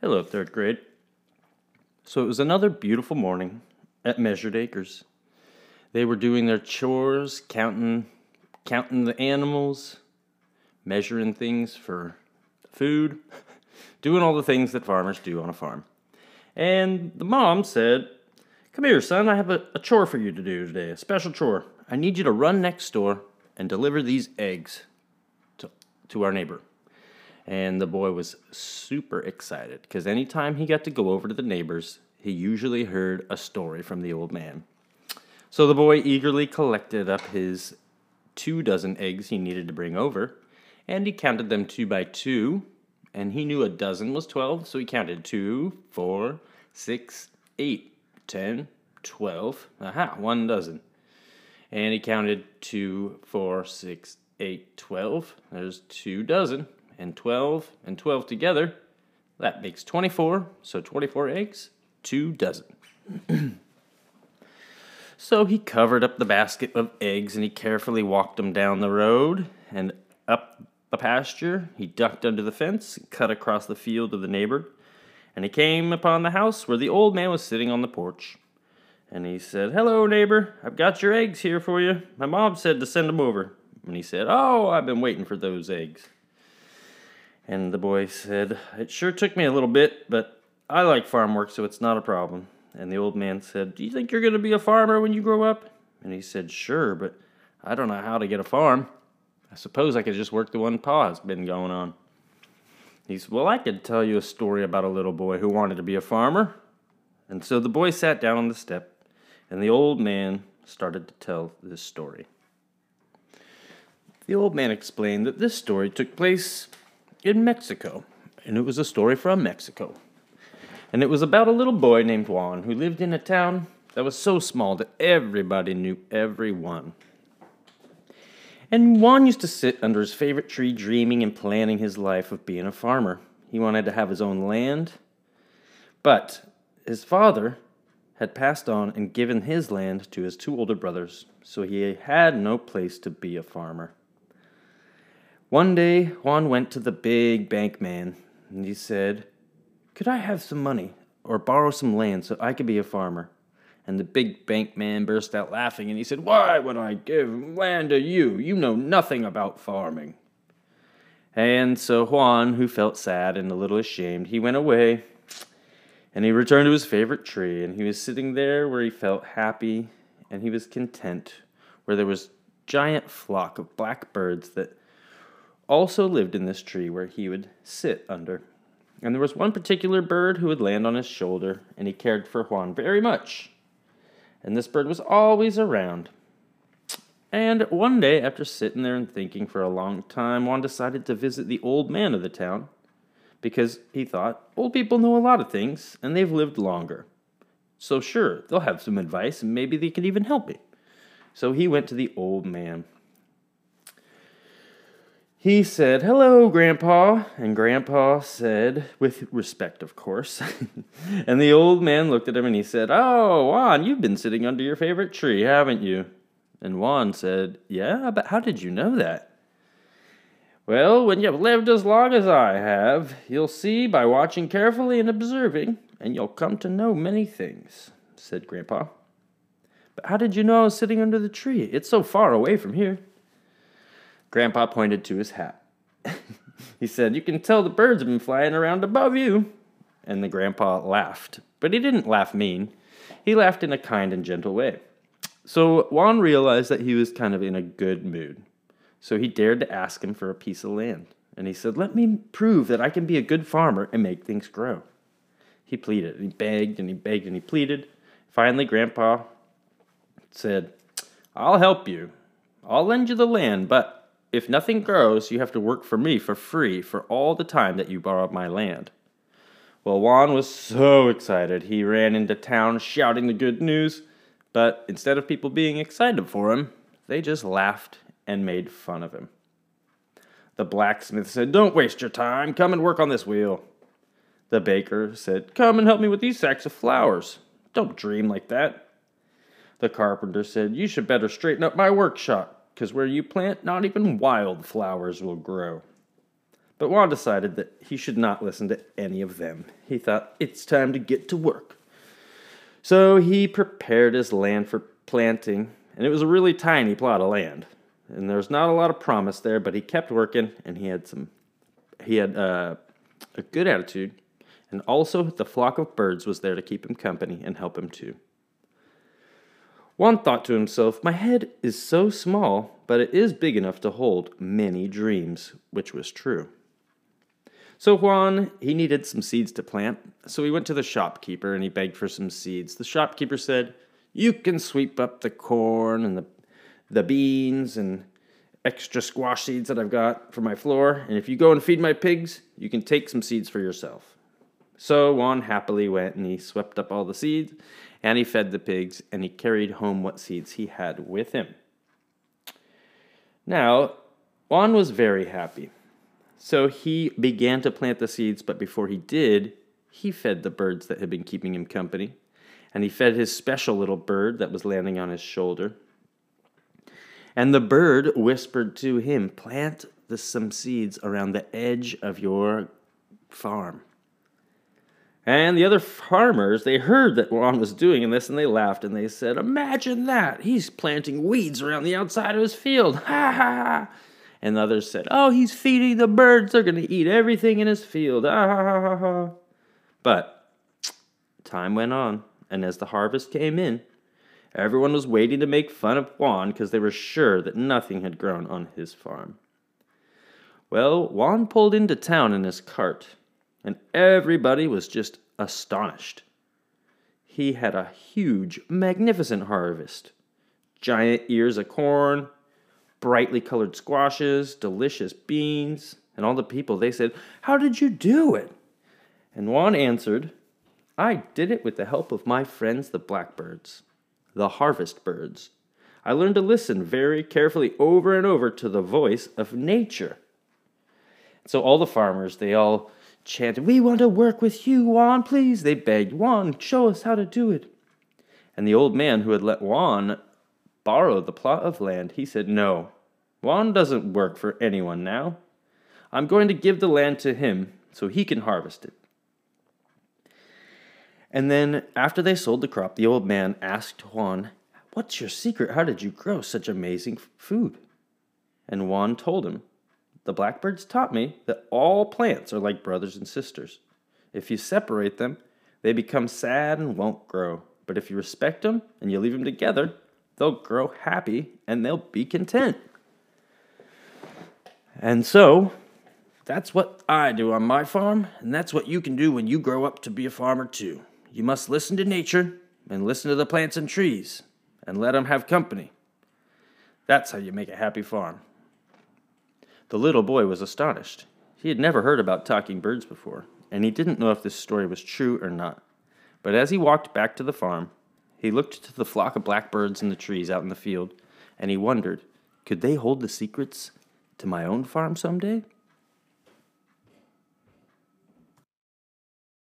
Hello, third grade. So it was another beautiful morning at Measured Acres. They were doing their chores, counting counting the animals, measuring things for food, doing all the things that farmers do on a farm. And the mom said, Come here, son, I have a, a chore for you to do today, a special chore. I need you to run next door and deliver these eggs to, to our neighbor. And the boy was super excited because anytime he got to go over to the neighbors, he usually heard a story from the old man. So the boy eagerly collected up his two dozen eggs he needed to bring over, and he counted them two by two, and he knew a dozen was 12, so he counted two, four, six, eight, ten, twelve. Aha, one dozen. And he counted two, four, six, eight, twelve. There's two dozen and 12 and 12 together, that makes 24. So 24 eggs, two dozen. so he covered up the basket of eggs and he carefully walked them down the road and up the pasture. He ducked under the fence, cut across the field of the neighbor, and he came upon the house where the old man was sitting on the porch. And he said, Hello, neighbor. I've got your eggs here for you. My mom said to send them over. And he said, Oh, I've been waiting for those eggs. And the boy said, It sure took me a little bit, but I like farm work, so it's not a problem. And the old man said, Do you think you're going to be a farmer when you grow up? And he said, Sure, but I don't know how to get a farm. I suppose I could just work the one Pa has been going on. He said, Well, I could tell you a story about a little boy who wanted to be a farmer. And so the boy sat down on the step, and the old man started to tell this story. The old man explained that this story took place in Mexico, and it was a story from Mexico. And it was about a little boy named Juan who lived in a town that was so small that everybody knew everyone. And Juan used to sit under his favorite tree dreaming and planning his life of being a farmer. He wanted to have his own land, but his father had passed on and given his land to his two older brothers, so he had no place to be a farmer. One day, Juan went to the big bank man and he said, Could I have some money or borrow some land so I could be a farmer? And the big bank man burst out laughing and he said, Why would I give land to you? You know nothing about farming. And so Juan, who felt sad and a little ashamed, he went away and he returned to his favorite tree and he was sitting there where he felt happy and he was content, where there was giant flock of black birds that also lived in this tree where he would sit under. And there was one particular bird who would land on his shoulder, and he cared for Juan very much. And this bird was always around. And one day, after sitting there and thinking for a long time, Juan decided to visit the old man of the town because he thought old people know a lot of things and they've lived longer. So, sure, they'll have some advice and maybe they can even help me. So he went to the old man he said, Hello, Grandpa. And Grandpa said, with respect, of course. and the old man looked at him and he said, Oh, Juan, you've been sitting under your favorite tree, haven't you? And Juan said, Yeah, but how did you know that? Well, when you've lived as long as I have, you'll see by watching carefully and observing, and you'll come to know many things, said Grandpa. But how did you know I was sitting under the tree? It's so far away from here. Grandpa pointed to his hat. he said, You can tell the birds have been flying around above you. And the grandpa laughed. But he didn't laugh mean, he laughed in a kind and gentle way. So Juan realized that he was kind of in a good mood. So he dared to ask him for a piece of land. And he said, Let me prove that I can be a good farmer and make things grow. He pleaded, and he begged, and he begged, and he pleaded. Finally, Grandpa said, I'll help you. I'll lend you the land, but if nothing grows, you have to work for me for free for all the time that you borrowed my land. Well, Juan was so excited, he ran into town shouting the good news, but instead of people being excited for him, they just laughed and made fun of him. The blacksmith said, Don't waste your time, come and work on this wheel. The baker said, Come and help me with these sacks of flours. Don't dream like that. The carpenter said, You should better straighten up my workshop because where you plant, not even wildflowers will grow. But Juan decided that he should not listen to any of them. He thought, it's time to get to work. So he prepared his land for planting, and it was a really tiny plot of land. And there was not a lot of promise there, but he kept working, and he had some, he had uh, a good attitude, and also the flock of birds was there to keep him company and help him too. Juan thought to himself, My head is so small, but it is big enough to hold many dreams, which was true. So Juan, he needed some seeds to plant, so he went to the shopkeeper and he begged for some seeds. The shopkeeper said, You can sweep up the corn and the, the beans and extra squash seeds that I've got for my floor, and if you go and feed my pigs, you can take some seeds for yourself. So Juan happily went and he swept up all the seeds and he fed the pigs and he carried home what seeds he had with him. Now, Juan was very happy. So he began to plant the seeds, but before he did, he fed the birds that had been keeping him company. And he fed his special little bird that was landing on his shoulder. And the bird whispered to him, Plant the, some seeds around the edge of your farm. And the other farmers, they heard that Juan was doing this and they laughed and they said, Imagine that! He's planting weeds around the outside of his field. Ha ha ha! And the others said, Oh, he's feeding the birds. They're going to eat everything in his field. Ah, ha, ha, ha, ha. But time went on, and as the harvest came in, everyone was waiting to make fun of Juan because they were sure that nothing had grown on his farm. Well, Juan pulled into town in his cart, and everybody was just astonished. He had a huge, magnificent harvest giant ears of corn, brightly colored squashes, delicious beans, and all the people, they said, How did you do it? And Juan answered, I did it with the help of my friends, the blackbirds, the harvest birds. I learned to listen very carefully over and over to the voice of nature. So all the farmers, they all chanted, We want to work with you, Juan, please. They begged, Juan, show us how to do it. And the old man who had let Juan borrow the plot of land, he said, No, Juan doesn't work for anyone now. I'm going to give the land to him so he can harvest it. And then, after they sold the crop, the old man asked Juan, What's your secret? How did you grow such amazing food? And Juan told him, The blackbirds taught me that all plants are like brothers and sisters. If you separate them, they become sad and won't grow. But if you respect them and you leave them together, they'll grow happy and they'll be content. And so, that's what I do on my farm, and that's what you can do when you grow up to be a farmer too. You must listen to nature and listen to the plants and trees and let them have company. That's how you make a happy farm. The little boy was astonished. He had never heard about talking birds before, and he didn't know if this story was true or not. But as he walked back to the farm, he looked to the flock of blackbirds in the trees out in the field, and he wondered could they hold the secrets to my own farm someday?